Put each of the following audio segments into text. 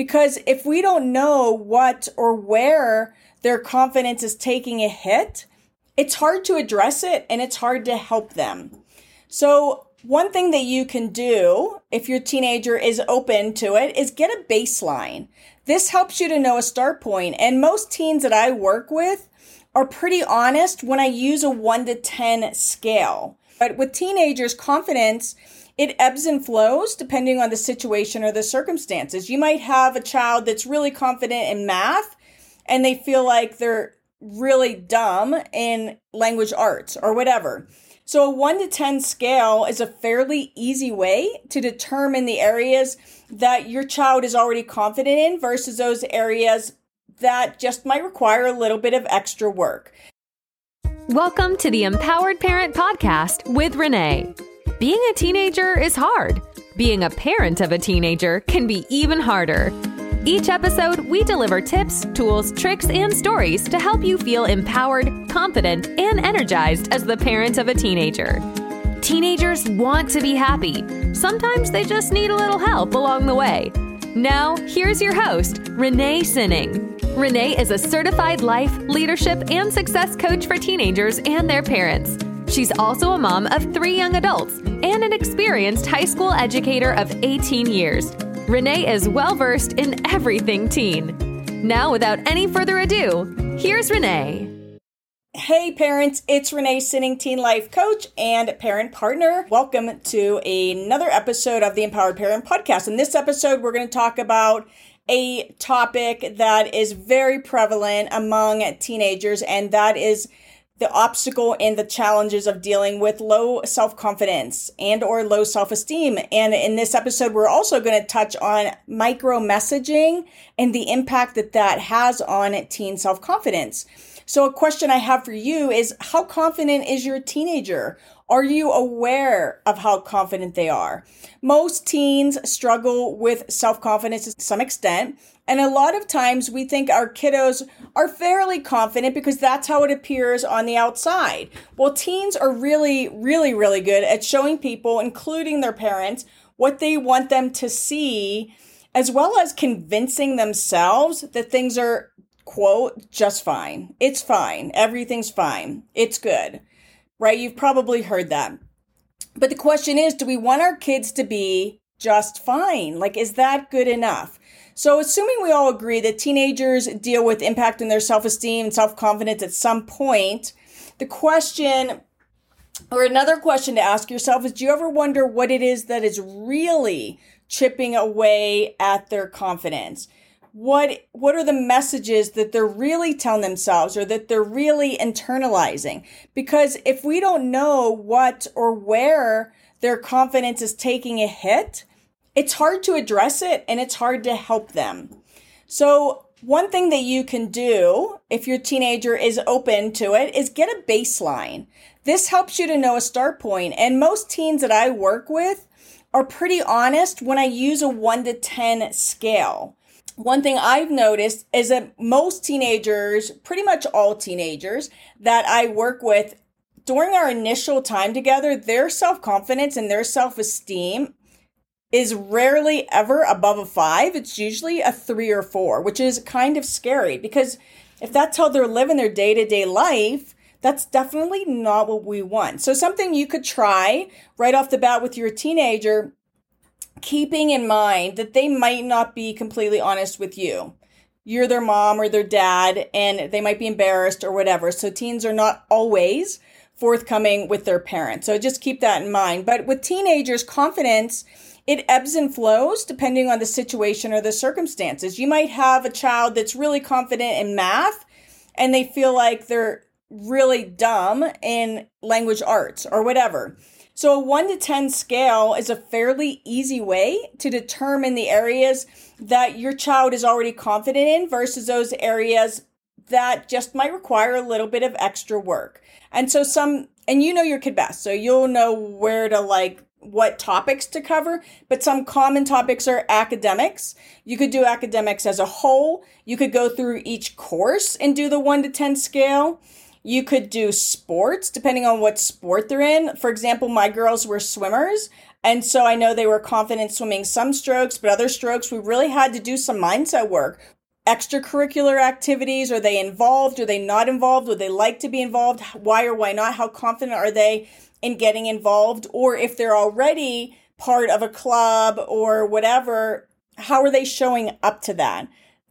Because if we don't know what or where their confidence is taking a hit, it's hard to address it and it's hard to help them. So, one thing that you can do if your teenager is open to it is get a baseline. This helps you to know a start point. And most teens that I work with are pretty honest when I use a 1 to 10 scale. But with teenagers, confidence it ebbs and flows depending on the situation or the circumstances. You might have a child that's really confident in math and they feel like they're really dumb in language arts or whatever. So a 1 to 10 scale is a fairly easy way to determine the areas that your child is already confident in versus those areas that just might require a little bit of extra work. Welcome to the Empowered Parent Podcast with Renee. Being a teenager is hard. Being a parent of a teenager can be even harder. Each episode, we deliver tips, tools, tricks, and stories to help you feel empowered, confident, and energized as the parent of a teenager. Teenagers want to be happy. Sometimes they just need a little help along the way. Now, here's your host, Renee Sinning. Renee is a certified life, leadership, and success coach for teenagers and their parents. She's also a mom of three young adults and an experienced high school educator of 18 years. Renee is well versed in everything teen. Now, without any further ado, here's Renee. Hey parents, it's Renee Sinning, teen life coach and parent partner. Welcome to another episode of the Empowered Parent Podcast. In this episode, we're going to talk about a topic that is very prevalent among teenagers, and that is the obstacle and the challenges of dealing with low self-confidence and or low self-esteem. And in this episode, we're also going to touch on micro messaging and the impact that that has on teen self-confidence. So a question I have for you is how confident is your teenager? Are you aware of how confident they are? Most teens struggle with self-confidence to some extent. And a lot of times we think our kiddos are fairly confident because that's how it appears on the outside. Well, teens are really, really, really good at showing people, including their parents, what they want them to see, as well as convincing themselves that things are, quote, just fine. It's fine. Everything's fine. It's good. Right? You've probably heard that. But the question is do we want our kids to be just fine? Like, is that good enough? So, assuming we all agree that teenagers deal with impact in their self esteem and self confidence at some point, the question or another question to ask yourself is do you ever wonder what it is that is really chipping away at their confidence? What what are the messages that they're really telling themselves or that they're really internalizing? Because if we don't know what or where their confidence is taking a hit, it's hard to address it and it's hard to help them. So, one thing that you can do if your teenager is open to it is get a baseline. This helps you to know a start. And most teens that I work with are pretty honest when I use a 1 to 10 scale. One thing I've noticed is that most teenagers, pretty much all teenagers that I work with, during our initial time together, their self confidence and their self esteem is rarely ever above a five. It's usually a three or four, which is kind of scary because if that's how they're living their day to day life, that's definitely not what we want. So, something you could try right off the bat with your teenager, keeping in mind that they might not be completely honest with you. You're their mom or their dad, and they might be embarrassed or whatever. So, teens are not always forthcoming with their parents. So, just keep that in mind. But with teenagers, confidence it ebbs and flows depending on the situation or the circumstances. You might have a child that's really confident in math and they feel like they're really dumb in language arts or whatever. So, a 1 to 10 scale is a fairly easy way to determine the areas that your child is already confident in versus those areas that just might require a little bit of extra work. And so, some, and you know your kid best, so you'll know where to like what topics to cover, but some common topics are academics. You could do academics as a whole. You could go through each course and do the 1 to 10 scale. You could do sports depending on what sport they're in. For example, my girls were swimmers And so I know they were confident swimming some strokes, but other strokes we really had to do some mindset work. Extracurricular activities, are they involved? Are they not involved? Would they like to be involved? Why or why not? How confident are they in getting involved? Or if they're already part of a club or whatever, how are they showing up to that?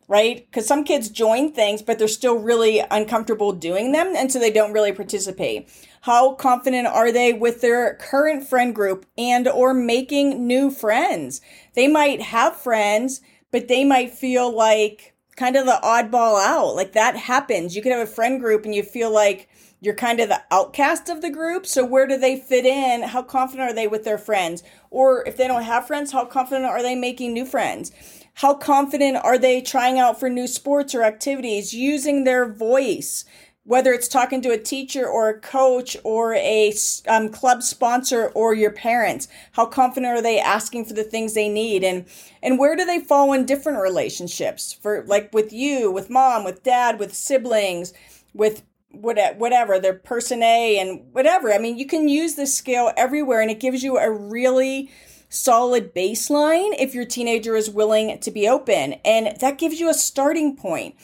Right? Because some kids join things, but they're still really uncomfortable doing them. And so they don't really participate. How confident are they with their current friend group and or making new friends? They might have friends, but they might feel like kind of the oddball out. Like that happens. You could have a friend group and you feel like you're kind of the outcast of the group. So where do they fit in? How confident are they with their friends? Or if they don't have friends, how confident are they making new friends? How confident are they trying out for new sports or activities, using their voice? whether it's talking to a teacher or a coach or a um, club sponsor or your parents. How confident are they asking for the things they need? And and where do they fall in different relationships? For like with you with mom with dad with siblings with whatever their person a and whatever. I mean you can use this scale everywhere and it gives you a really solid baseline if your teenager is willing to be open and that gives you a starting point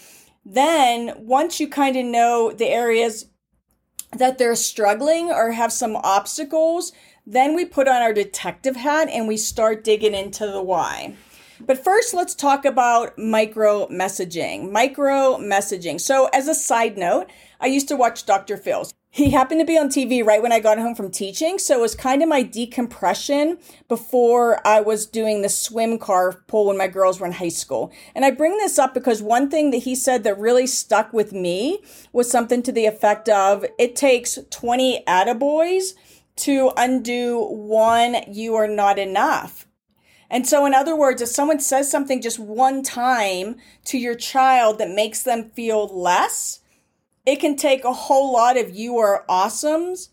then, once you kind of know the areas that they're struggling or have some obstacles, then we put on our detective hat and we start digging into the why. But first, let's talk about micro messaging. Micro messaging. So, as a side note, I used to watch Dr. Phil's he happened to be on TV right when I got home from teaching. So it was kind of my decompression before I was doing the swim car pull when my girls were in high school. And I bring this up because one thing that he said that really stuck with me was something to the effect of it takes 20 attaboys to undo one you are not enough. And so, in other words, if someone says something just one time to your child that makes them feel less, it can take a whole lot of you are awesomes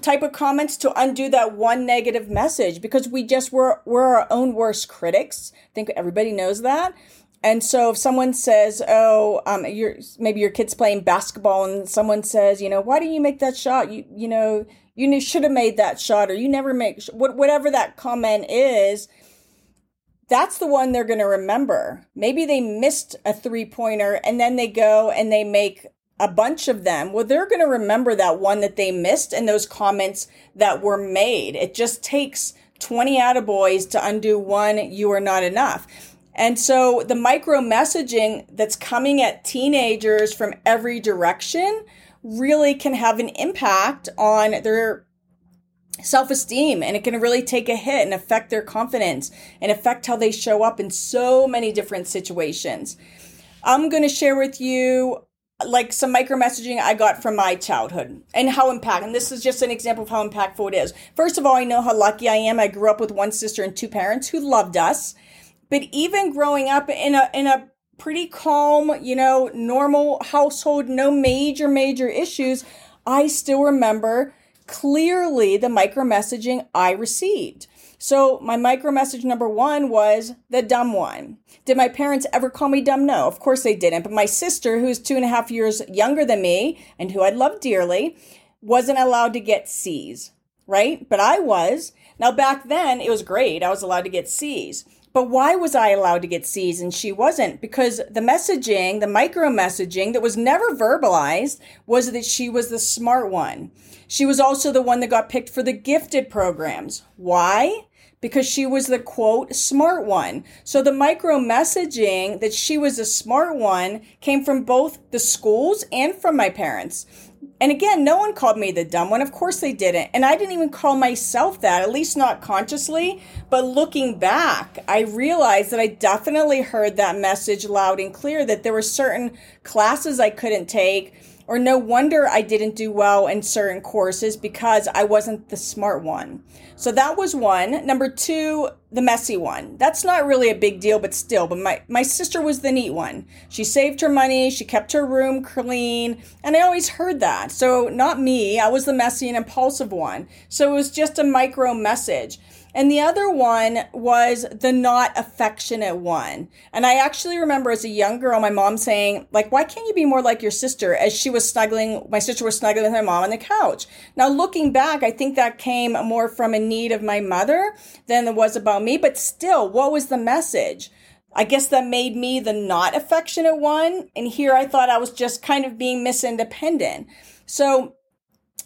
type of comments to undo that one negative message because we just were we're our own worst critics. I think everybody knows that. And so if someone says, "Oh, um, you're maybe your kid's playing basketball," and someone says, "You know, why didn't you make that shot? You you know, you should have made that shot, or you never make whatever that comment is." That's the one they're going to remember. Maybe they missed a three pointer, and then they go and they make a bunch of them, well, they're going to remember that one that they missed and those comments that were made. It just takes 20 attaboys to undo one, you are not enough. And so the micro messaging that's coming at teenagers from every direction really can have an impact on their self esteem and it can really take a hit and affect their confidence and affect how they show up in so many different situations. I'm going to share with you like some micro messaging I got from my childhood and how impact and this is just an example of how impactful it is. First of all, I know how lucky I am. I grew up with one sister and two parents who loved us. But even growing up in a in a pretty calm, you know, normal household, no major major issues, I still remember clearly the micro messaging I received. So my micro message number one was the dumb one. Did my parents ever call me dumb? No, of course they didn't. But my sister, who's two and a half years younger than me and who I love dearly, wasn't allowed to get C's, right? But I was. Now back then it was great. I was allowed to get C's. But why was I allowed to get C's and she wasn't? Because the messaging, the micro messaging that was never verbalized was that she was the smart one. She was also the one that got picked for the gifted programs. Why? Because she was the quote smart one. So the micro messaging that she was a smart one came from both the schools and from my parents. And again, no one called me the dumb one. Of course they didn't. And I didn't even call myself that, at least not consciously. But looking back, I realized that I definitely heard that message loud and clear that there were certain classes I couldn't take or no wonder I didn't do well in certain courses because I wasn't the smart one. So that was one. Number two, the messy one. That's not really a big deal, but still, but my, my sister was the neat one. She saved her money, she kept her room clean, and I always heard that. So not me, I was the messy and impulsive one. So it was just a micro message. And the other one was the not affectionate one. And I actually remember as a young girl, my mom saying, like, why can't you be more like your sister? As she was snuggling, my sister was snuggling with my mom on the couch. Now, looking back, I think that came more from a need of my mother than it was about me. But still, what was the message? I guess that made me the not affectionate one. And here I thought I was just kind of being misindependent. So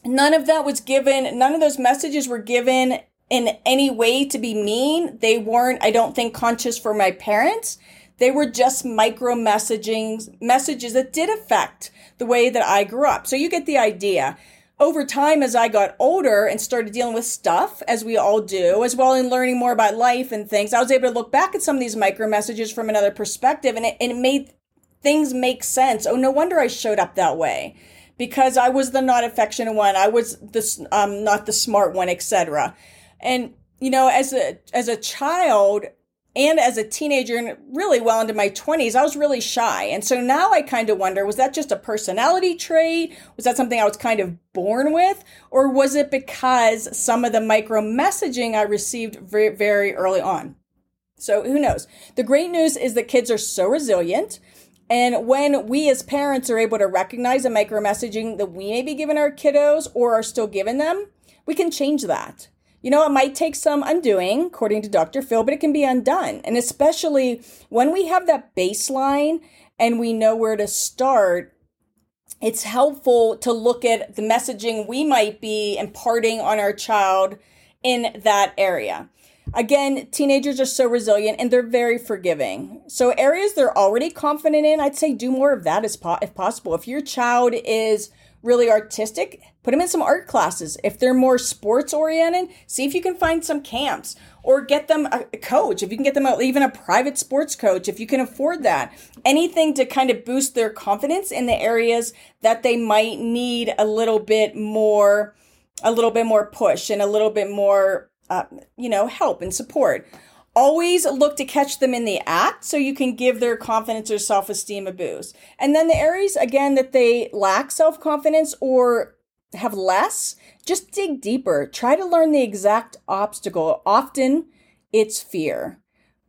none of that was given, none of those messages were given in any way to be mean. They weren't, I don't think, conscious for my parents. They were just micro messaging messages that did affect the way that I grew up. So you get the idea. Over time, as I got older and started dealing with stuff, as we all do, as well in learning more about life and things, I was able to look back at some of these micro messages from another perspective and it, and it made things make sense. Oh, no wonder I showed up that way because I was the not affectionate one. I was the um, not the smart one, etc. And, you know, as a, as a child and as a teenager and really well into my 20s, I was really shy. And so now I kind of wonder, was that just a personality trait? Was that something I was kind of born with? Or was it because some of the micro messaging I received very, very early on? So who knows? The great news is that kids are so resilient. And when we as parents are able to recognize the micro messaging that we may be giving our kiddos or are still giving them, we can change that. You know, it might take some undoing, according to Dr. Phil, but it can be undone. And especially when we have that baseline and we know where to start, it's helpful to look at the messaging we might be imparting on our child in that area. Again, teenagers are so resilient and they're very forgiving. So, areas they're already confident in, I'd say do more of that as po- if possible. If your child is really artistic, put them in some art classes. If they're more sports oriented, see if you can find some camps or get them a coach. If you can get them even a private sports coach, if you can afford that, anything to kind of boost their confidence in the areas that they might need a little bit more, a little bit more push and a little bit more, uh, you know, help and support. Always look to catch them in the act so you can give their confidence or self esteem a boost. And then the areas, again, that they lack self confidence or have less, just dig deeper. Try to learn the exact obstacle. Often it's fear.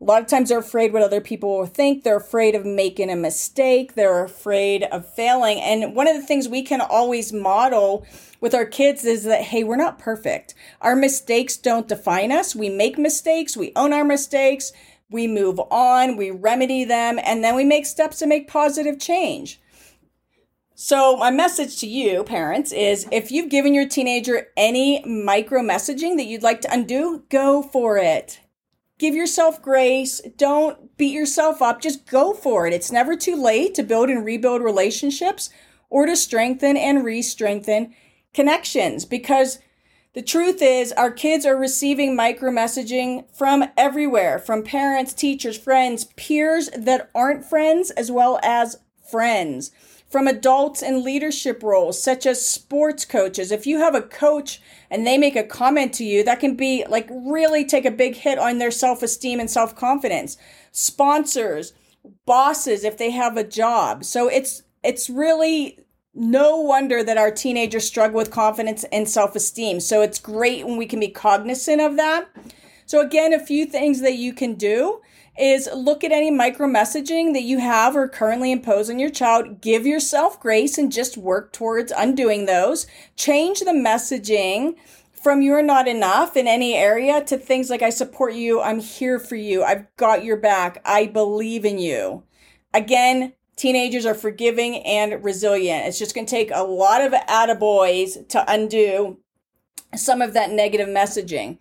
A lot of times they're afraid what other people will think. They're afraid of making a mistake. They're afraid of failing. And one of the things we can always model with our kids is that, hey, we're not perfect. Our mistakes don't define us. We make mistakes. We own our mistakes. We move on. We remedy them. And then we make steps to make positive change. So, my message to you, parents, is if you've given your teenager any micro messaging that you'd like to undo, go for it. Give yourself grace. Don't beat yourself up. Just go for it. It's never too late to build and rebuild relationships or to strengthen and re strengthen connections because the truth is our kids are receiving micro messaging from everywhere from parents, teachers, friends, peers that aren't friends, as well as friends from adults in leadership roles, such as sports coaches. If you have a coach and they make a comment to you, that can be like really take a big hit on their self esteem and self confidence. Sponsors, bosses, if they have a job. So it's, it's really no wonder that our teenagers struggle with confidence and self esteem. So it's great when we can be cognizant of that. So, again, a few things that you can do is look at any micro messaging that you have or currently impose on your child. Give yourself grace and just work towards undoing those. Change the messaging from you're not enough in any area to things like I support you, I'm here for you, I've got your back, I believe in you. Again, teenagers are forgiving and resilient. It's just going to take a lot of attaboys to undo some of that negative messaging.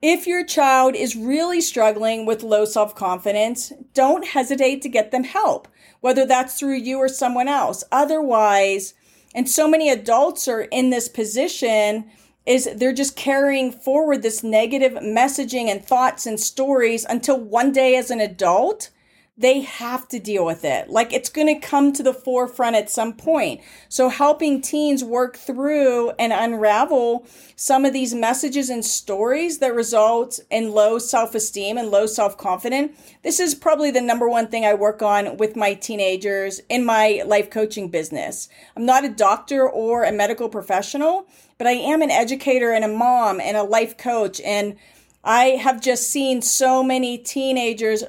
If your child is really struggling with low self confidence, don't hesitate to get them help, whether that's through you or someone else. Otherwise, and so many adults are in this position is they're just carrying forward this negative messaging and thoughts and stories until one day as an adult they have to deal with it. Like it's going to come to the forefront at some point. So helping teens work through and unravel some of these messages and stories that result in low self-esteem and low self-confidence. This is probably the number one thing I work on with my teenagers in my life coaching business. I'm not a doctor or a medical professional, but I am an educator and a mom and a life coach and I have just seen so many teenagers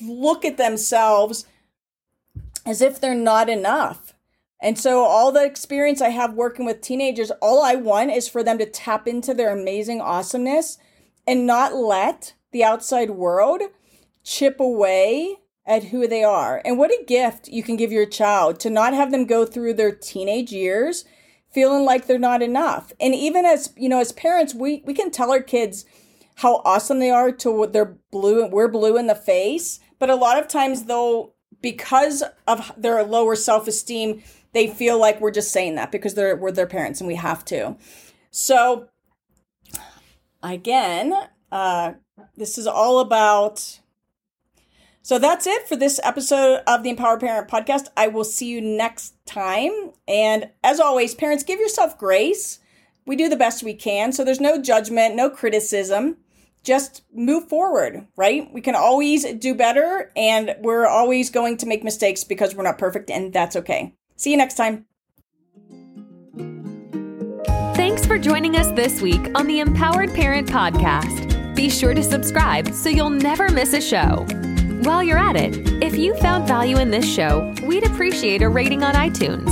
look at themselves as if they're not enough. And so, all the experience I have working with teenagers, all I want is for them to tap into their amazing awesomeness and not let the outside world chip away at who they are. And what a gift you can give your child to not have them go through their teenage years feeling like they're not enough. And even as, you know, as parents, we we can tell our kids how awesome they are to what they're blue we're blue in the face, but a lot of times they'll because of their lower self-esteem, they feel like we're just saying that because they're we're their parents and we have to. So again, uh this is all about so that's it for this episode of the Empowered Parent Podcast. I will see you next time. And as always, parents, give yourself grace. We do the best we can. So there's no judgment, no criticism. Just move forward, right? We can always do better, and we're always going to make mistakes because we're not perfect, and that's okay. See you next time. Thanks for joining us this week on the Empowered Parent Podcast. Be sure to subscribe so you'll never miss a show. While you're at it, if you found value in this show, we'd appreciate a rating on iTunes.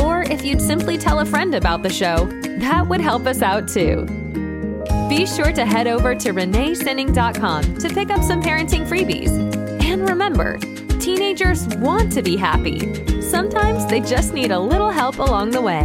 Or if you'd simply tell a friend about the show, that would help us out too. Be sure to head over to reneesinning.com to pick up some parenting freebies. And remember, teenagers want to be happy. Sometimes they just need a little help along the way.